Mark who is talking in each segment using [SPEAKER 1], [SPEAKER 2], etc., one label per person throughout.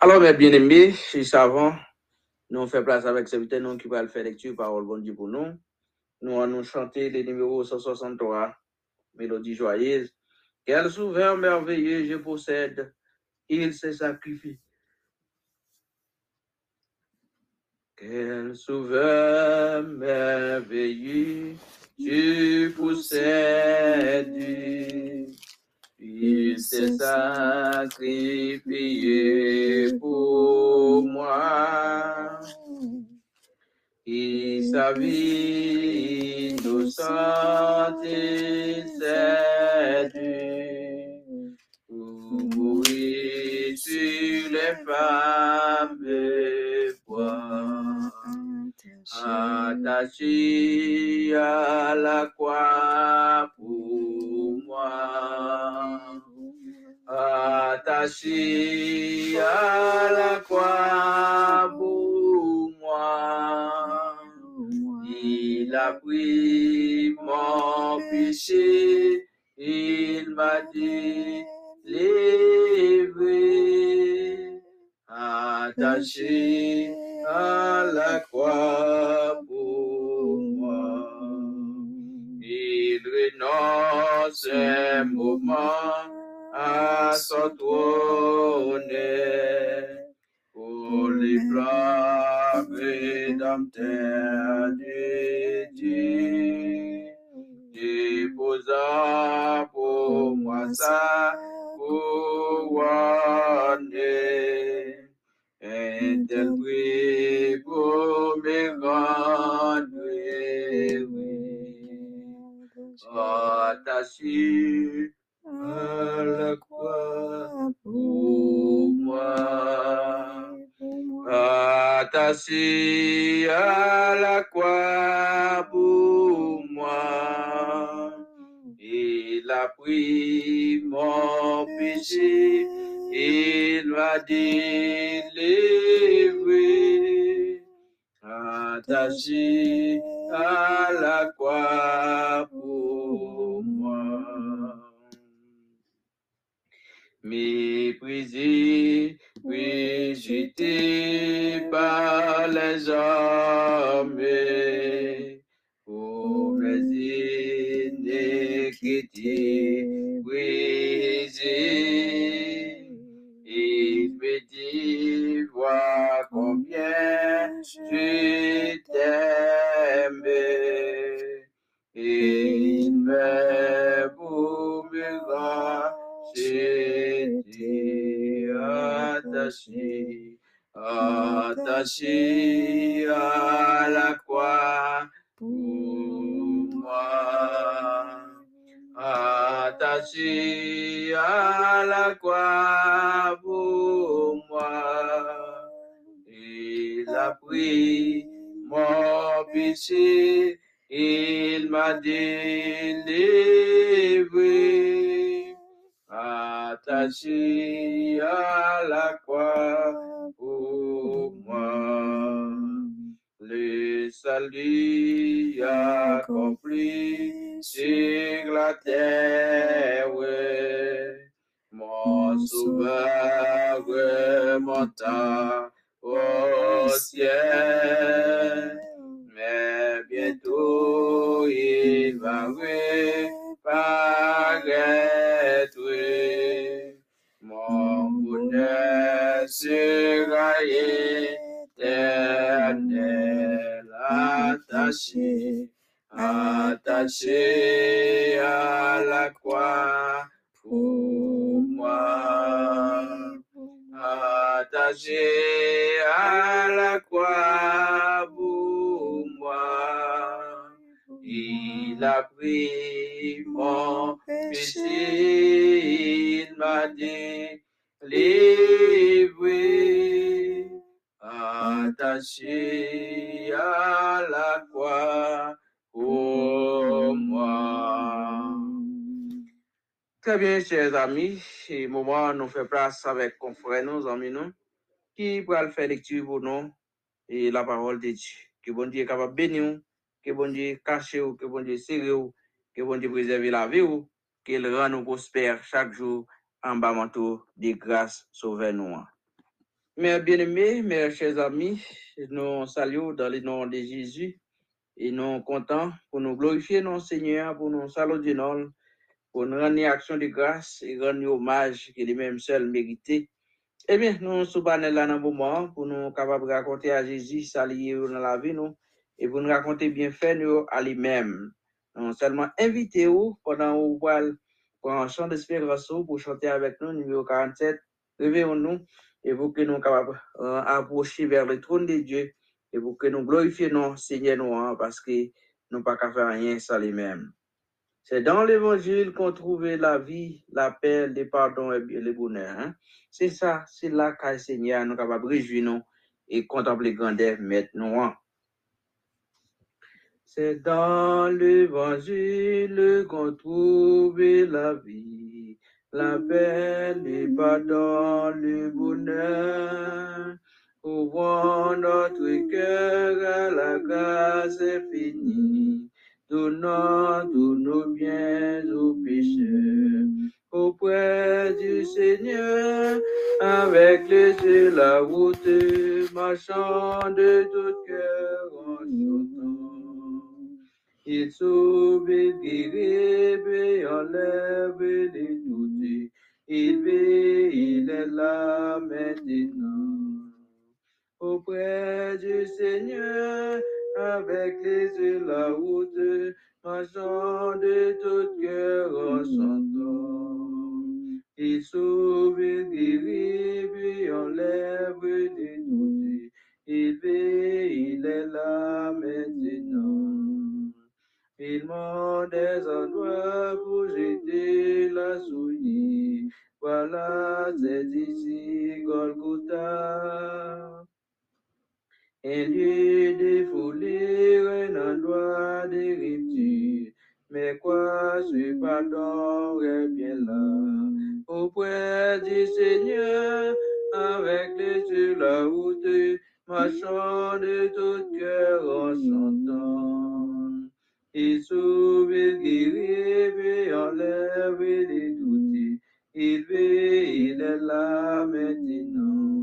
[SPEAKER 1] Alors, mes bien-aimés, si savons, nous on fait place avec serviteur nous qui va le faire lecture parole bon Dieu pour nous. Nous allons chanter les numéros 163, Mélodie joyeuse. Quel souverain merveilleux je possède, il s'est sacrifié. Quel souverain merveilleux tu possèdes, il s'est sacrifié pour moi. Et sa vie innocente cède pour mourir sur les femmes Attaché à la croix pour moi sa couronne. Un tel prix pour me rendre de salut accompli sur la terre. Mon sauveur remonta badin livre, attaché à la croix pour moi. Très bien, chers amis, et moment nous fait place avec confrères, nos amis, nous, qui pourra faire lecture pour nous et la parole de Dieu. Que bon Dieu est capable de bénir, que bon Dieu cache, que bon Dieu serre, que bon Dieu préserve la vie, qu'il rend nous prospère chaque jour en bas manteau de grâce sauver nous. Mes bien-aimés, mes chers amis, nous saluons dans le nom de Jésus et nous contents pour nous glorifier notre Seigneur, pour nous saluer nom, pour nous rendre action de grâce et rendre hommage que lui-même seul mérité. Eh bien, nous sommes là dans un moment pour nous capables de raconter à Jésus, lié dans la vie, nous, et pour nous raconter bien fait nous à lui-même. Nous seulement invité vous pendant vous pour un chant d'espérance pour chanter avec nous, numéro 47. Réveillons-nous et pour que nous capables approcher vers le trône de Dieu et pour que nous glorifions Seigneur nous, hein, parce que nous pas qu'à faire rien sans lui-même. C'est dans l'évangile qu'on trouve la vie, la paix, le pardon et le bonheur. Hein? C'est ça, c'est là qu'à Seigneur nous capables de réjouir et contempler grandeur maintenant. C'est dans l'évangile qu'on trouve la vie, la paix, le pardon, le bonheur. Ouvrons notre cœur à la grâce infinie, donnant tous nos biens aux pécheurs. Auprès du Seigneur, avec les yeux la route, marchant de tout cœur en chantant. Il sauve, il guérit, et enlève les doutes. Il vit, il est là maintenant. Auprès du Seigneur, avec les yeux la route, marchant de tout cœur en chantant. Il sauve, puis enlève les doutes. Il vit, il est là maintenant. Il des endroits pour jeter la souillée. Voilà, c'est ici Golgotha. Un lieu de un endroit de rupture. Mais quoi, ce pardon est bien là. Auprès du Seigneur, avec les yeux la route, marchant de tout cœur en chantant. Il sauve, il guérit, et enlève les doutes. Il vit, il est là maintenant.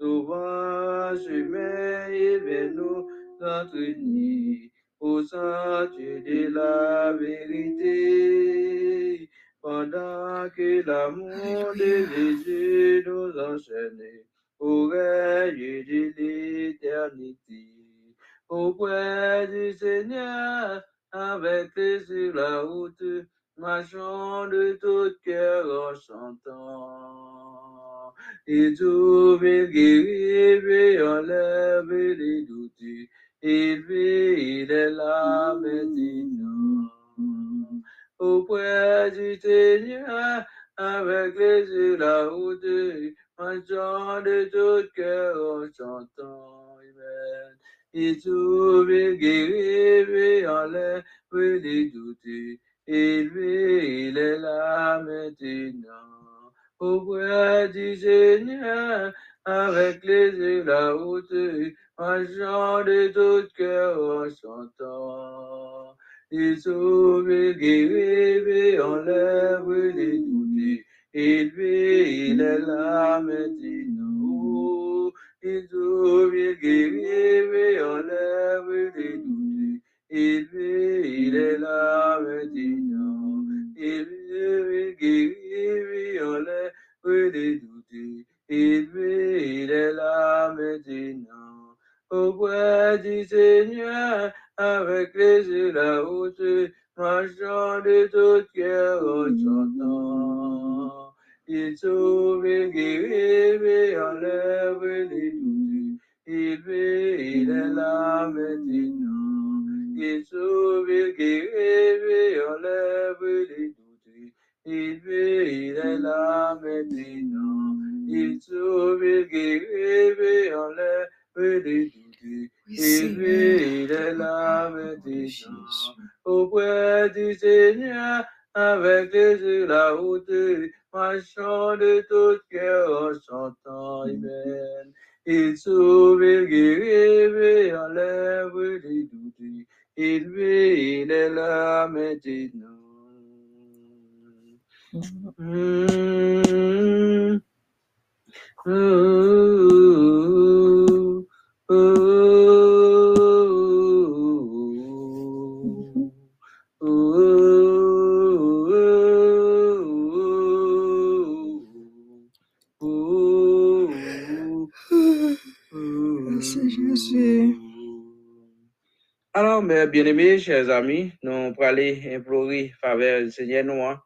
[SPEAKER 1] Souvent, chemin, il vient nous entraîner au centre de la vérité. Pendant que l'amour de Jésus nous enchaîne au règne de l'éternité. Auprès du Seigneur, avec les sur la route, marchons de tout cœur en chantant. Il sauve, il guérit, et enlève les doutes. Il vit, il est là maintenant. Auprès du Seigneur, avec les yeux la route, marchant de tout cœur en chantant. Il guérit, et enlève les doutes. Vit, il est là maintenant. Auprès du Seigneur, avec les yeux la route, marchant de tout cœur en chantant. Il guérit, et enlève les doutes. Vit, il est là maintenant. Guérit, et les doutes. Il est là maintenant. Il vit, il guérit, et les doutes. Il est là maintenant. Auprès du Seigneur, avec les yeux la route, marchant de tout cœur en chantant. Il sauve, il guérit, et enlève les doutes. Il vit, il est là maintenant. Il sauve, il guérit, et enlève les doutes. Il vit, il est là maintenant. Il sauve, il guérit, et enlève les doutes. Il vit, il est là maintenant. Auprès du Seigneur, avec yeux la route, marchant de tout cœur chantant Amen. Il sauve, il guérit, il enlève les doutes, il veille, il est là maintenant. Mm. Ooh, ooh, bien-aimés, chers amis, nous pour aller implorer faveur du Seigneur nous. hein.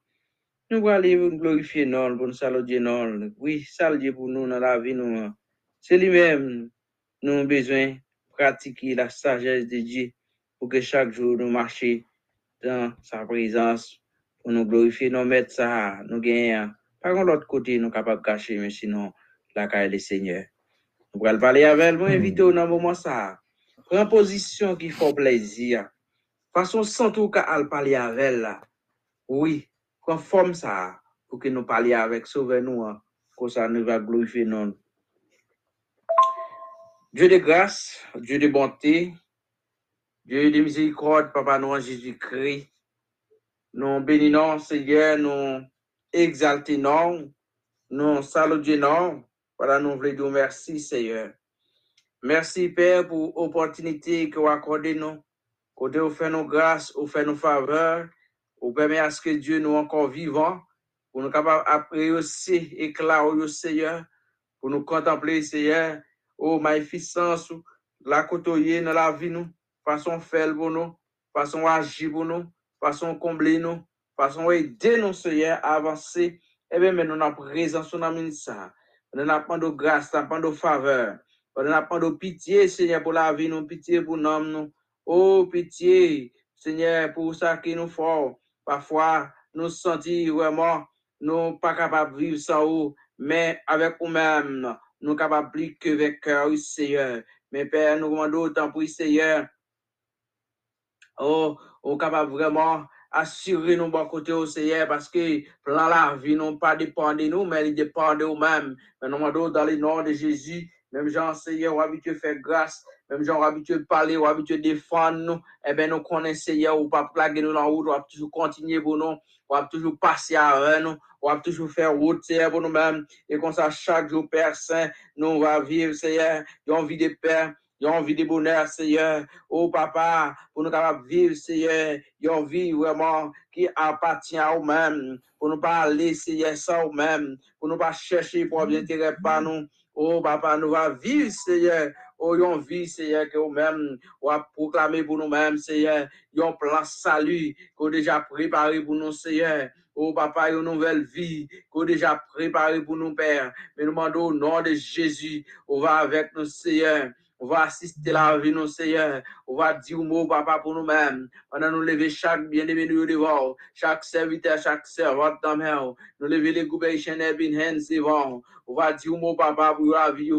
[SPEAKER 1] Nous pour aller glorifier non, pour nous saluer non. Oui, saluer pour nous dans la vie nous. hein. C'est lui-même, nous avons besoin de pratiquer la sagesse de Dieu pour que chaque jour nous marchions dans sa présence pour nous glorifier, nous mettre ça, nous gagner. Par contre, l'autre côté, nous sommes capables de cacher, mais sinon, la caille du Seigneur. Nous allons parler avec nous inviter au dans le moment ça. Prends position qui fait plaisir. Façon sans tout qu'à aller parler avec elle là. Oui, conforme ça, pour que nous parlions avec Sauveur nous, hein, que ça nous va glorifier non. Dieu de grâce, Dieu de bonté, Dieu de miséricorde, Papa nous Jésus-Christ. Nous bénissons, Seigneur, nous exaltons, nous saluons, voilà, nous voulons dire merci, Seigneur. Merci, Père, pour l'opportunité que vous accordez nous. Côté vous fait nos grâces, vous fait nos faveurs, vous permet à ce que Dieu nous encore vivants, pour nous capables aussi éclat au Seigneur, pour nous contempler, Seigneur, oh, magnificence, la côtoyer dans la vie nous, façon faire pour nous, façon agir pour nous, façon combler nous, façon aider nous, Seigneur, à avancer. Eh bien, mais nous avons présence dans le ministère. Nous avons grâce, nous avons de faveur. Nous avons de pitié, Seigneur, pour la vie, nous, pitié pour nous. Oh, pitié, Seigneur, pour ça qui nous faut. Parfois, nous sentir vraiment, nous pas capables de vivre sans vous, mais avec nous-mêmes, nous sommes capables vivre que avec cœur, Seigneur. Mais Père, nous demandons autant pour Seigneur. Oh, on capable vraiment assurer nos bons côtés au Seigneur parce que la vie non pas dépend de nous, mais il dépend de nous-mêmes. Mais nous demandons dans le nom de Jésus, même Jean Seigneur, a habitué à faire grâce, même on a habitué à parler, on a habitué à défendre nous. Eh bien, nous connaissons Seigneur, ou pas plaguer nous dans la route, on va toujours continuer pour nous, on va toujours passer avec nous, on va toujours faire route, Seigneur, pour nous-mêmes. Et comme ça, chaque jour, Père Saint, nous on va vivre, Seigneur, une vie de paix, une vie de bonheur, Seigneur. Oh, Papa, pour nous capables vivre, Seigneur, une vie vraiment qui appartient à nous-mêmes, pour nous pas aller, Seigneur, sans nous-mêmes, pour nous pas chercher pour intérêt par nous. Oh, Papa, nous va vivre, Seigneur. Oh, yon vie, Seigneur, que nous-mêmes, on va proclamer pour nous-mêmes, Seigneur, yon plan salut qu'on déjà préparé pour nous, Seigneur. Oh, Papa, une nouvelle vie qu'on déjà préparé pour nous, Père. Mais nous demandons au nom de Jésus, on va avec nous, Seigneur. On va assister la vie, nous, Seigneur. On va dire mot, Papa, pour nous-mêmes. Pendant nous lever chaque bien-aimé nous devant, chaque serviteur, chaque servante dans main. Nous lever les groupes échanés, bin hands devant. On va dire mot, Papa, pour la vie.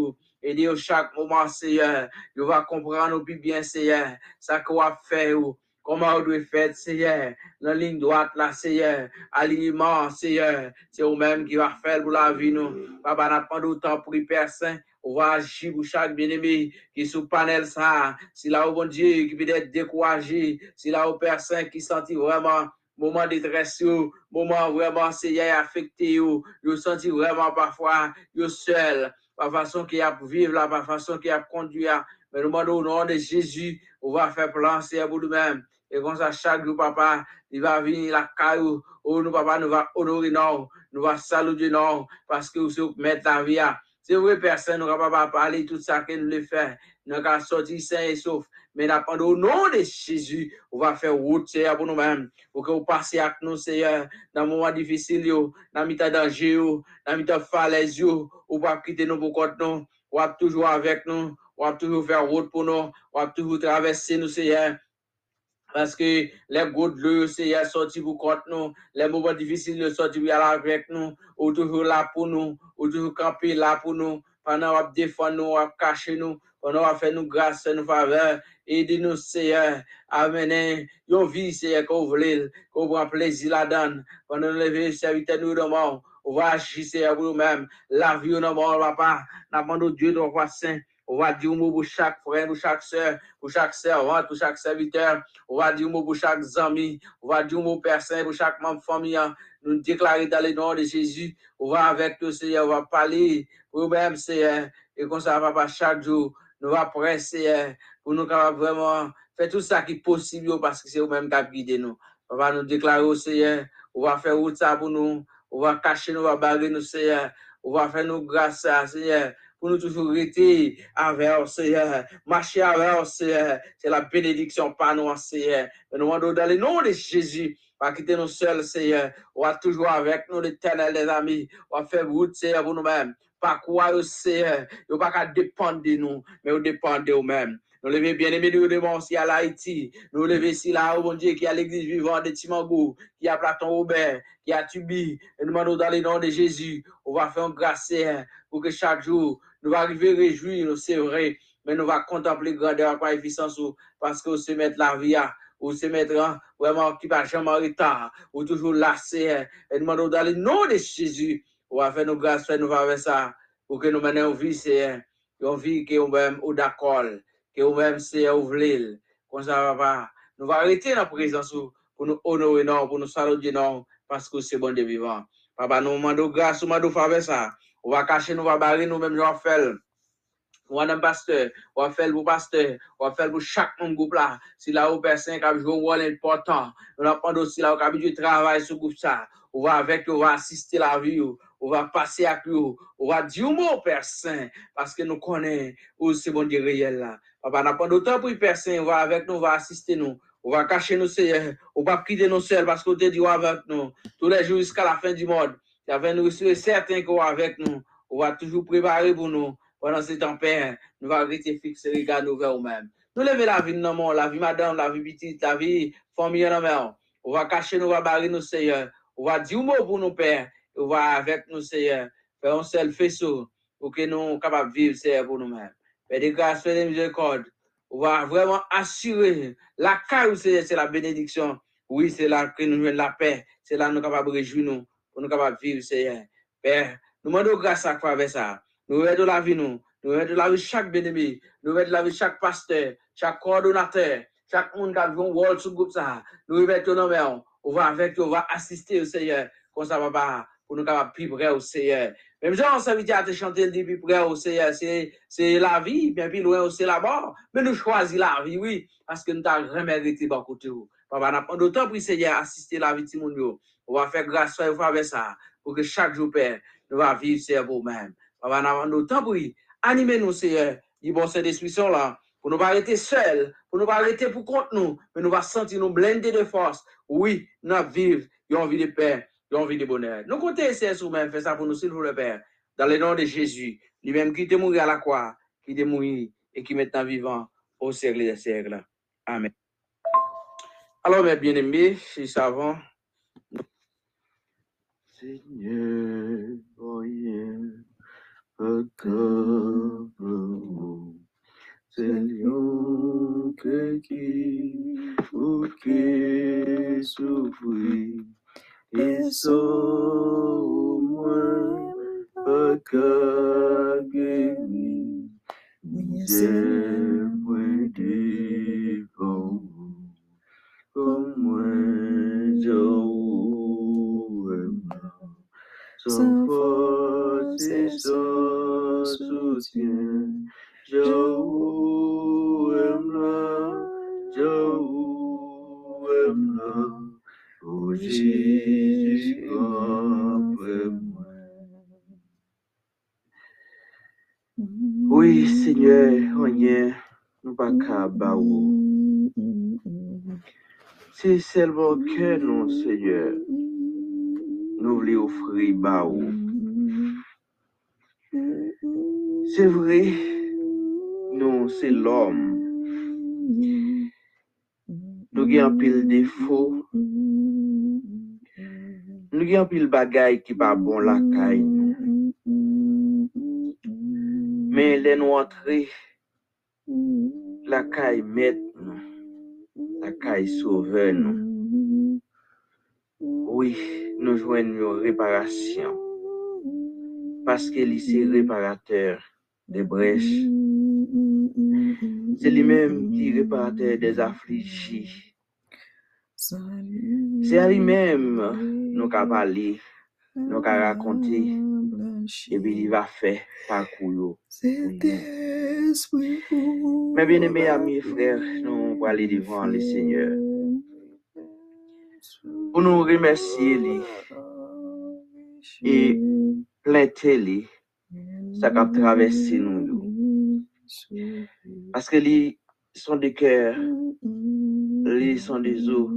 [SPEAKER 1] Et dire chaque moment, Seigneur, on va comprendre plus bien, Seigneur, ça qu'on va faire, comment on doit faire, Seigneur, la ligne droite, là, Seigneur, alignement, Seigneur, c'est vous-même qui va faire pour la vie, nous. Papa, n'a pas d'autant pour y Père Va agir pour chaque bien-aimé qui sous panel ça, si là, au bon Dieu, qui peut être découragé, si là, au Père Saint, qui sentit vraiment moment de détresse, moment vraiment, Seigneur, affecté, yo, senti vraiment parfois, yo seul, par façon qu'il a vivre là, par façon qu'il a conduire. Mais nous demandons au nom de Jésus, on va faire plan, Seigneur, pour nous-mêmes. Et comme ça, chaque jour, papa, il va venir la caillou. Oh, nous, papa, nous va honorer, non. Nous va saluer, non. Parce que vous mettre la vie à. C'est vrai, personne ne va pas parler tout ça que nous le faire. Nous avons sorti sain et sauf. Mais au nom de Jésus, on va faire route, pour nous-mêmes. Pour que vous passiez avec nous, Seigneur, dans les moments difficiles, yo, dans temps danger, dans les temps falaise, ou pas quitter nous pour contre nous. Va toujours avec nous. Va toujours faire route pour nous. Va toujours traverser nous, Seigneur. Parce que les gouttes de l'eau, Seigneur, sorti pour contre nous. Les moments difficiles, le sorti pour aller avec nous. Ou toujours là pour nous. Ou pour nous. Pendant qu'on va défendre nous, on va cacher nous. Pendant qu'on va faire nous grâce, nous faveur. Aidez-nous, Seigneur, à mener une vie, Seigneur, qu'on voulait, qu'on prend plaisir là-dedans. Pendant nous lever, serviteur nous demandons. On va nous-mêmes. La vie, non, bon, papa. N'a demandé Dieu, ton roi saint. On va dire un mot pour chaque frère, pour chaque soeur, pour chaque servante, pour chaque serviteur. On va dire un mot pour chaque ami. On va dire un mot Saint pour chaque membre famille. Nous déclarer dans le nom de Jésus. On va avec toi, Seigneur. On va parler pour nous-mêmes, Seigneur. Et comme ça, papa, chaque jour, nous va prêter, Seigneur, pour nous capables vraiment faire tout ça qui est possible parce que c'est vous-même qui guidé nous. On va nous déclarer au Seigneur. On va faire tout ça pour nous. On va cacher nous, on va barrer nous, Seigneur. On va faire nous grâce, Seigneur pour nous toujours rester avec Seigneur, marcher avec Seigneur. C'est la bénédiction par nous, Seigneur. Nous demandons dans le nom de Jésus, pas quitter nous seuls, Seigneur. On va toujours avec nous, l'éternel, les amis. On va faire route, Seigneur, pour nous-mêmes. Pas quoi, Seigneur? Nous pas dépendre de nous, mais on dépend de nous-mêmes. Nous levons bien aimés, nous levons aussi à l'Haïti. Nous levons ici là, au bon Dieu, qui a l'église vivante de Timangou, qui a Platon Robert, qui a Tubi. Et nous demandons dans le nom de Jésus, on va faire grâce pour que chaque jour, nous allons arriver réjouir, c'est vrai, mais nous allons contempler grandeur par puissance parce que se mettre la vie à, ou se mettre vraiment qui va jamais en retard, ou toujours lassé. Et demandons dans le nom de Jésus, on va faire nos grâces, faire nous faire ça, pour que nous menions une vie, c'est une vie qui est même d'accord que vous-même, c'est ouvrir. Comme ça, va Nous allons arrêter la présence pour nous honorer, non, pour nous saluer, non, parce que c'est bon de vivant. Papa, nous demandons grâce, nous demandons faire ça. On va cacher, nous va barrer nous-mêmes, j'en fais. On va pasteur, on va faire pour pasteur, on va faire pour chaque groupe là. Si là, où personne qui a joué un rôle important, nous avons aussi là, où a du travail sur groupe ça. On va avec, on va assister la vie, on va passer avec lui, on va dire mot Père Saint, parce que nous connaissons où c'est bon Dieu réel là. Papa, n'a pas d'autant pour Saint, on va avec nous, on va assister nous, on va cacher nous, Seigneur, on va quitter nous seuls parce qu'on te dit avec nous, tous les jours jusqu'à la fin du monde. Tu avais nous certain qu'on va avec nous, on va toujours préparer pour nous. Pendant ce temps, Père, nous allons rester fixés, regarder nous vers nous-mêmes. Nous lever la vie de nous, la vie madame, la vie petite, la vie famille, on va cacher nous, va barrer nous, Seigneur. On va dire mot pour nous, Père. On va avec nous, Seigneur, faire un seul faisceau pour que nous soyons capables de vivre, Seigneur, pour nous-mêmes. Père de grâce, Père de miséricorde, on va vraiment assurer la caille, c'est la bénédiction. Oui, c'est là que nous jouons la paix. C'est là que nous sommes capables de réjouir nous, pour nous capables de vivre, Seigneur. Père, nous demandons grâce à travers ça. Nous de la vie, nous. Nous de la vie chaque bien-aimé. Nous de la vie chaque pasteur, chaque coordonnateur, chaque monde qui a un rôle sur le groupe ça. Nous de nos On va avec, on va assister au Seigneur. Comme ça, papa, pour nous capables de vivre au Seigneur. Même ça veut dire à te chanter le début près au Seigneur, c'est la vie, bien puis loin, c'est mort. Mais nous choisissons la vie, oui, parce que nous avons jamais été bon côté. Papa, n'a pas d'autant pour Seigneur assister la vie de mon On va faire grâce à faire ça, pour que chaque jour, Père, nous va vivre, c'est vous-même. Papa, n'a pas d'autant pour animer nous, Seigneur. Il bon, discussion là, pour nous pas arrêter seuls, pour nous pas arrêter pour contre nous, mais nous va sentir nous blender de force. Oui, nous vivre, une envie de paix envie de bonheur. Nous comptons essayer nous-mêmes, faire ça pour nous, s'il vous plaît, Père. Dans le nom de Jésus, lui-même qui était mort à la croix, qui est mort et qui est maintenant vivant au siècle des siècles. Amen. Alors, mes bien-aimés, si savons.
[SPEAKER 2] Seigneur, voyez, accable Seigneur, que qui, ou qui souffrit, Eso mwen pagageni Miye Son force et son soutien Jou emnan, jou emnan Oh Jésus, moi.
[SPEAKER 1] Oui, Seigneur, rien, nous pas C'est seulement que nous, Seigneur, nous voulons offrir baou. C'est vrai, nous, c'est l'homme. Nous avons un pile défaut. Nous avons pile bagaille qui pas bon la caille. Mais les nous entrer, la caille met nous, la caille sauve nous. Oui, nous jouons une réparation. parce que est réparateur des brèches. C'est lui-même qui est réparateur des affligés. C'est à lui-même nous avons parlé, nous avons raconté, et puis il va faire parcours. Mes bien-aimés amis et frères, nous allons aller devant le Seigneur. Pour nous remercier lui et planter lui, ça a traversé nous. Parce que les sont des cœurs, les sont des eaux.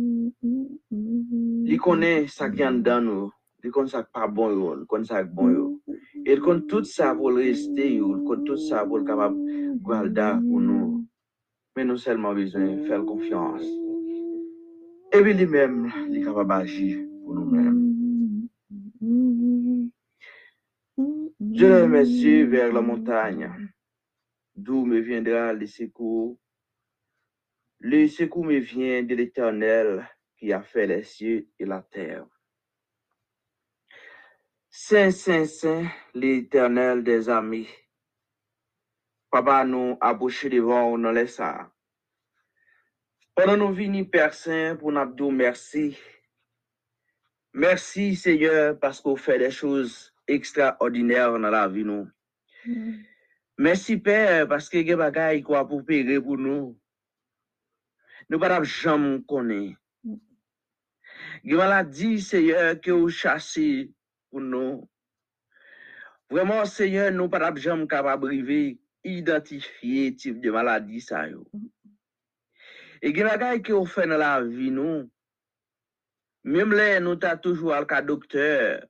[SPEAKER 1] Ils connaissent ça qui est dans nous, ils connaissent ça pas bon, ils connaissent ça bon. Yo. Et connaissent tout ça pour rester, ils connaissent tout ça pour capable de pour nous. Mais nous seulement besoin de faire confiance. Et puis lui-même, il est capable d'agir pour nous-mêmes. Je lève mes yeux vers la montagne, d'où me viendra le secours. Le secours me vient de l'Éternel qui a fait les cieux et la terre. Saint, Saint, Saint, l'Éternel des amis. Papa nous a bouché devant nous les ça. Pendant nous venir, Père Saint, pour nous dire merci. Merci, Seigneur, parce qu'on fait des choses extraordinaires dans la vie, nous. Merci, Père, parce que vous avez quoi pour payer pour nous. Nous ne pouvons jamais connaître. Vous avez dit, Seigneur, que vous chassez pour nous. Vraiment, Seigneur, nous ne pouvons jamais capable de identifier le type de maladie. Ça, yo. Et y a des choses fait dans la vie, nous. Même là, nous avons toujours un docteur.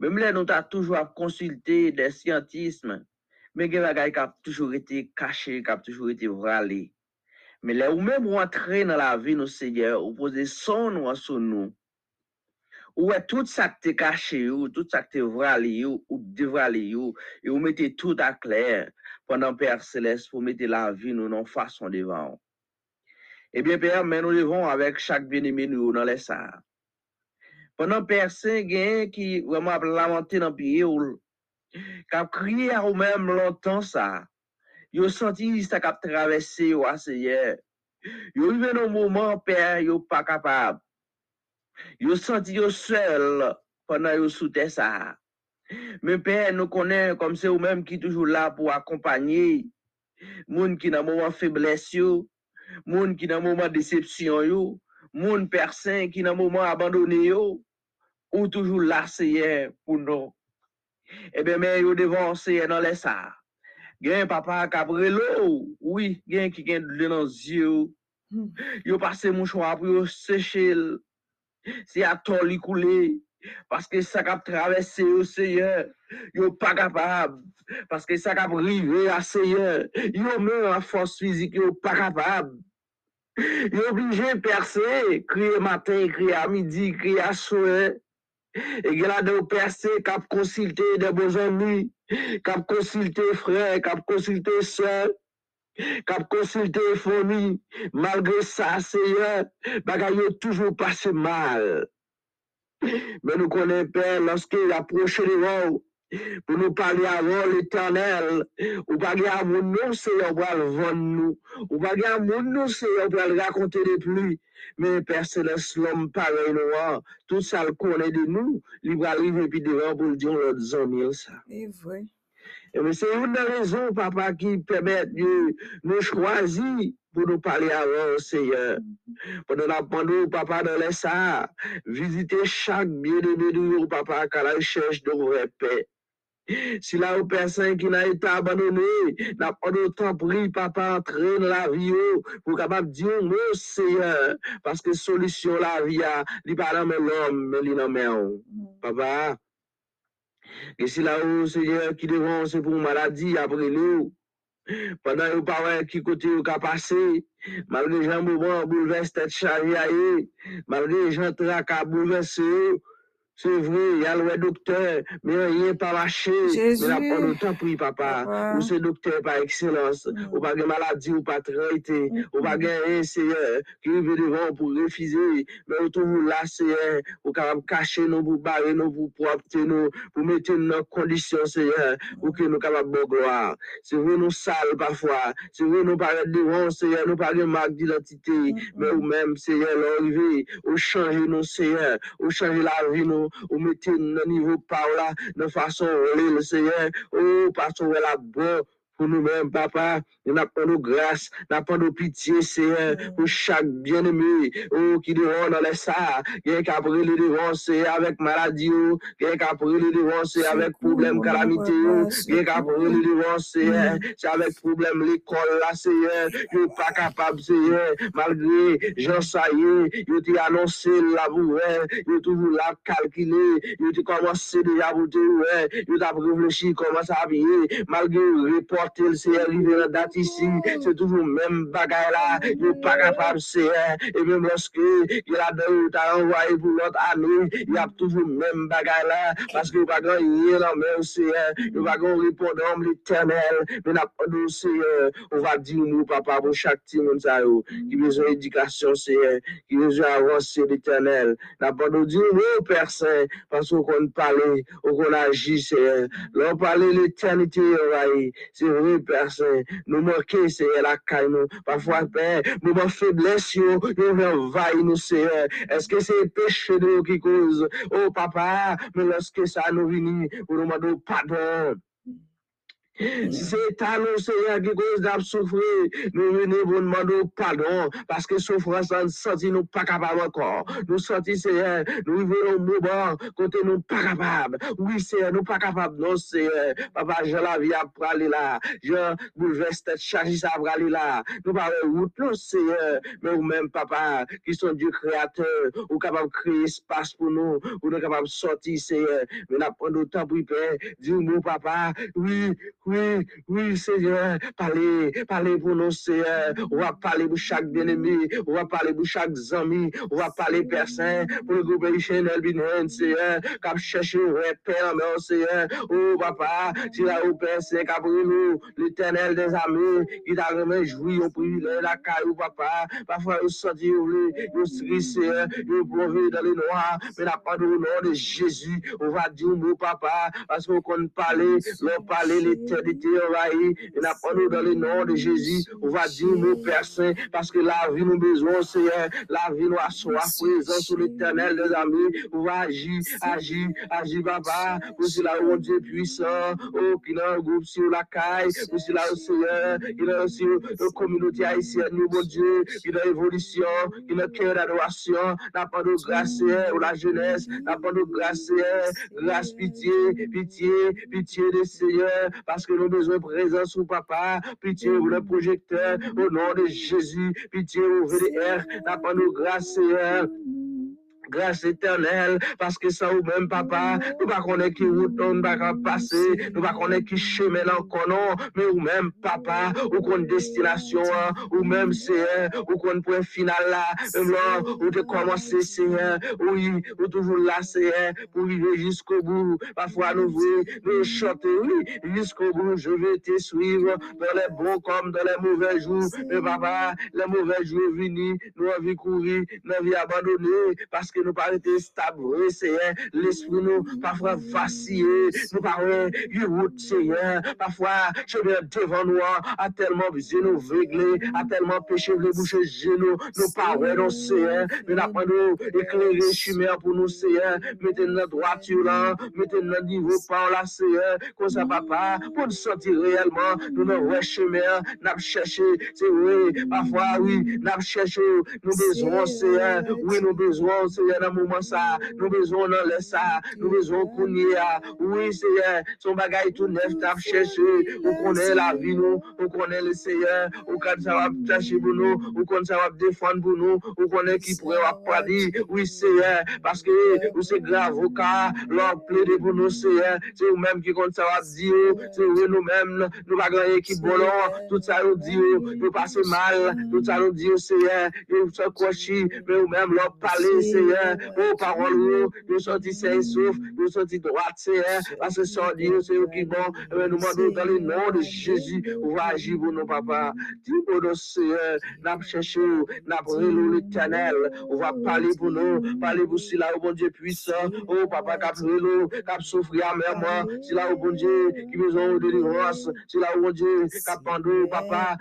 [SPEAKER 1] Même là, nous avons toujours consulté des scientifiques. Mais il y a des choses qui ont toujours été cachés, qui ont toujours été vralés. Mais là, ou même rentrer dans la vie, nous, Seigneur, ou poser son nom sur nous. Ou est tout ça qui est caché, ou tout ça qui est vralé, ou dévralé, ou, et vous mettez tout à clair pendant Père Céleste pour mettre la vie, nous, en façon devant. Eh bien, Père, mais nous devons avec chaque bien-aimé nous dans les. Pendant Père Saint, qui vraiment a lamenté dans le pied, qui a crié à vous-même longtemps ça. Yo senti ça a traversé, au Seigneur. Yo arrivé dans un moment, Père, yo pas capable. Yo senti yo seul pendant yo sous ça. Mais Père, nous connaissons comme c'est vous-même qui toujours là pour accompagner. Moun qui dans moment faiblesse yo, moun qui dans moment déception yo, moun personne qui dans moment abandonné yo, ou toujours là Seigneur pour nous. Eh bien, mais yo devant Seigneur dans les ça. Gen papa cabrelo, oui, gen qui gen de dans yeux. Yo passé mouchoir pour yo sécher. C'est à toi li couler. Parce que ça cap traverser au Seigneur, yo pas capable. Parce que ça cap river à Seigneur, yo même en force physique, yo pas capable. Yo obligé de percer, crier matin, crier à midi, crier à soir. Et a des personnes qui ont consulté des beaux amis, qui ont consulté frères, qui ont consulté soeurs, qui ont consulté famille. Malgré ça, Seigneur, bagaille a toujours passé mal. Mais nous connaissons Père lorsqu'il approche de nous pour nous parler avant l'éternel. Ou pas à mon nom, Seigneur, pour le vendre nous. Ou pas à mon nom, Seigneur, pour le raconter des pluies. Mais Père Céleste, l'homme pareil noir, tout ça le connaît de nous, il va arriver puis devant pour le dire l'autre amis ça.
[SPEAKER 3] Et vrai.
[SPEAKER 1] Et mais c'est une des raisons, papa, qui permet de nous choisir pour nous parler avant, Seigneur. Pour nous apprendre, papa, dans les ça, visiter chaque bien-aimé de nous, papa, qu'à la recherche de vraie paix. Si là, aux personnes qui n'ont été abandonnées, n'a pas temps pris, papa, entrer dans la vie, oh, pour capable dire, non, Seigneur, parce que solution la vie, il pas dans l'homme, mais dans main. Papa, et si là, oh, Seigneur, qui devant, c'est pour maladie, après nous, pendant que parents qui côté au cas passé, malgré les gens moment bouleversent tête charrière, malgré les gens traquent bouleverser, C'est vrai, il y a le docteur, mais rien pas marché.
[SPEAKER 3] Jésus.
[SPEAKER 1] Mais la pendant temps prie, papa.
[SPEAKER 3] Papa.
[SPEAKER 1] Ou c'est docteur par excellence.
[SPEAKER 3] Mm.
[SPEAKER 1] Ou pas de maladie, ou pas traité.
[SPEAKER 3] Mm.
[SPEAKER 1] Ou pas gagner, Seigneur, qui veut devant pour refuser. Mais ou toujours là, Seigneur, ou capable cacher nous, pour barrer nous, pour propter nous, pour mettre nous dans condition, Seigneur, pour que nous capables de gloire. C'est vrai, nous sales parfois. C'est vrai, nous pas devant, Seigneur, nous pas de marque d'identité. Mais ou même, Seigneur, l'arrivée, ou changer nous, Seigneur, ou changer la vie, nous, façon ou mettez dans niveau par là, dans façon où le Seigneur, oh, parce qu'on est là bon pour nous-mêmes, papa. Nous n'avons nos grâces, nous n'avons nos pitié, Seigneur, pour chaque bien-aimé, oh, qui devant dans les ça, qui est capable de devant, c'est avec maladie, oh, qui est capable de devant, c'est avec problème, calamité, oh, qui est capable de
[SPEAKER 3] Mm.
[SPEAKER 1] c'est avec problème l'école, là, Seigneur, il n'est pas capable, Seigneur, malgré, Jean Saillé, il t'a annoncé la bourrée, il toujours là, calculé, il t'a commencé déjà pour te, il t'a réfléchi comment ça habiller, malgré reporter, c'est arrivé la date ici, c'est toujours même bagaille là, il pas capable, c'est, et même lorsque il a donné, t'a envoyé pour l'autre année, il y a toujours même bagaille là, parce que pas grand là, mais c'est, il va grand répondre l'éternel, mais n'a pas de Seigneur, on va dire nous, papa, pour chaque petit monde, ça, yo, qui besoin d'éducation, Seigneur, qui besoin d'avancer l'éternel, n'a pas de dire oui, Père Saint, parce qu'on parle, qu'on agit, Seigneur, l'on parle l'éternité, c'est vrai, Père Saint, nous manquons, Seigneur, la caille, nous, parfois, Père, moment faiblesse, yo, envahit nous, Seigneur, est-ce que c'est péché de nous qui cause, oh, papa, mais lorsque ça nous vient, nous demande pardon, c'est ta nous, Seigneur, qui cause d'ab souffrir, nous venons pour demander pardon, parce que souffrance, nous senti nous pas capables encore. Nous senti, Seigneur, nous venons au moment, côté nous pas capables. Oui, Seigneur, nous pas capables, non, Seigneur. Papa, je la vie à aller là. Je bouleverse tête chargée ça à aller là. Nous pas route, non, Seigneur. Mais ou même, papa, qui sont Dieu créateur, ou capable de créer espace pour nous, ou nous capable de sortir, Seigneur. Mais n'a pas de temps pour y faire. Dis-moi, papa, oui, oui, Seigneur, parlez, parlez pour nous, Seigneur. On va parler pour chaque bien-aimé, on va parler pour chaque ami, on va parler, Père Saint, pour le groupe Chanel Binen, Seigneur, qui a cherché, ouais, Père, mais Seigneur, oh, papa, si là, au Père a pris nous, l'éternel des amis, qui t'a remis jouir au privilège, la caille, papa, parfois, il sortit, il se Seigneur, il plongé dans les noirs, mais n'a pas de nom de Jésus, on va dire, mon papa, parce qu'on compte parler, l'on parler, l'éternité envahie, et n'a pas nous dans le nom de Jésus, on va dire, mon Père Saint, parce que la vie nous besoin, Seigneur, la vie nous a soif, présent sur l'éternel des amis, on va agir, agir, agir, papa, pour cela, mon Dieu puissant, oh, qui n'a un groupe sur la caille, pour cela, Seigneur, qui a aussi une communauté haïtienne, nous, mon Dieu, qui a évolution, qui a cœur d'adoration, n'a pas de grâce, ou la jeunesse, n'a pas de grâce, grâce, pitié, pitié, pitié des Seigneur, parce que avons besoin de présence au papa, pitié pour le projecteur, au nom de Jésus, pitié au VDR, n'a pas de grâce, Seigneur grâce éternelle, parce que ça ou même papa, nous pas connaître qui route on va passer, nous pas connaître qui chemin encore mais ou même papa, ou qu'on destination, hein, ou même c'est, ou qu'on point final là, même ou de commencer c'est, oui, ou toujours là c'est, pour vivre jusqu'au bout, parfois nous voulons, nous chanter, oui, jusqu'au bout, je vais te suivre, dans les bons comme dans les mauvais jours, mais papa, les mauvais jours venus, nous avons courir, nous avons abandonné, parce que nous pas été stable, Seigneur, l'esprit nous parfois vacillé, nous parfois une route, Seigneur, parfois chemin devant nous a tellement besoin nous régler, a tellement péché les boucher genoux, nous non Seigneur, nous n'a pas nous éclairer chemin pour nous Seigneur, mettez notre droiture là, mettez notre niveau par là Seigneur, comme ça papa, pour nous sentir réellement, nous nous n'a cherché, c'est vrai, parfois oui, n'a cherché, nous besoin Seigneur, oui nous besoin Seigneur dans moment ça, nous besoin dans le ça, nous besoin kounia, oui Seigneur, son bagage tout neuf t'a cherché, on connaît la vie nous, on connaît le Seigneur, on connaît ça va chercher pour nous, on connaît ça va défendre pour nous, on connaît qui pourrait pas dire, oui Seigneur, parce que vous c'est grand avocat, leur plaider pour nous Seigneur, c'est vous-même qui compte ça va dire, c'est vous nous-mêmes, nous pas gagner qui bon tout ça nous dit, nous passer mal, tout ça nous dit Seigneur, nous cocher, mais vous-même leur parler Seigneur, Seigneur. Oh, parole, nous, nous sortis sains et saufs, nous sortis droits, Seigneur. Parce que sans Dieu, c'est qui bon. Eh bien, nous demandons dans le nom de Jésus, on va agir pour nos papas. Dis-moi, nos Seigneur, n'a cherché, n'a brûlé l'éternel. On va parler pour nous, parler pour si là, oh bon Dieu puissant. Oh, papa, cap brûlé, cap souffrir amèrement. Si là, oh bon Dieu, qui besoin de délivrance. Là, oh bon Dieu, cap papa,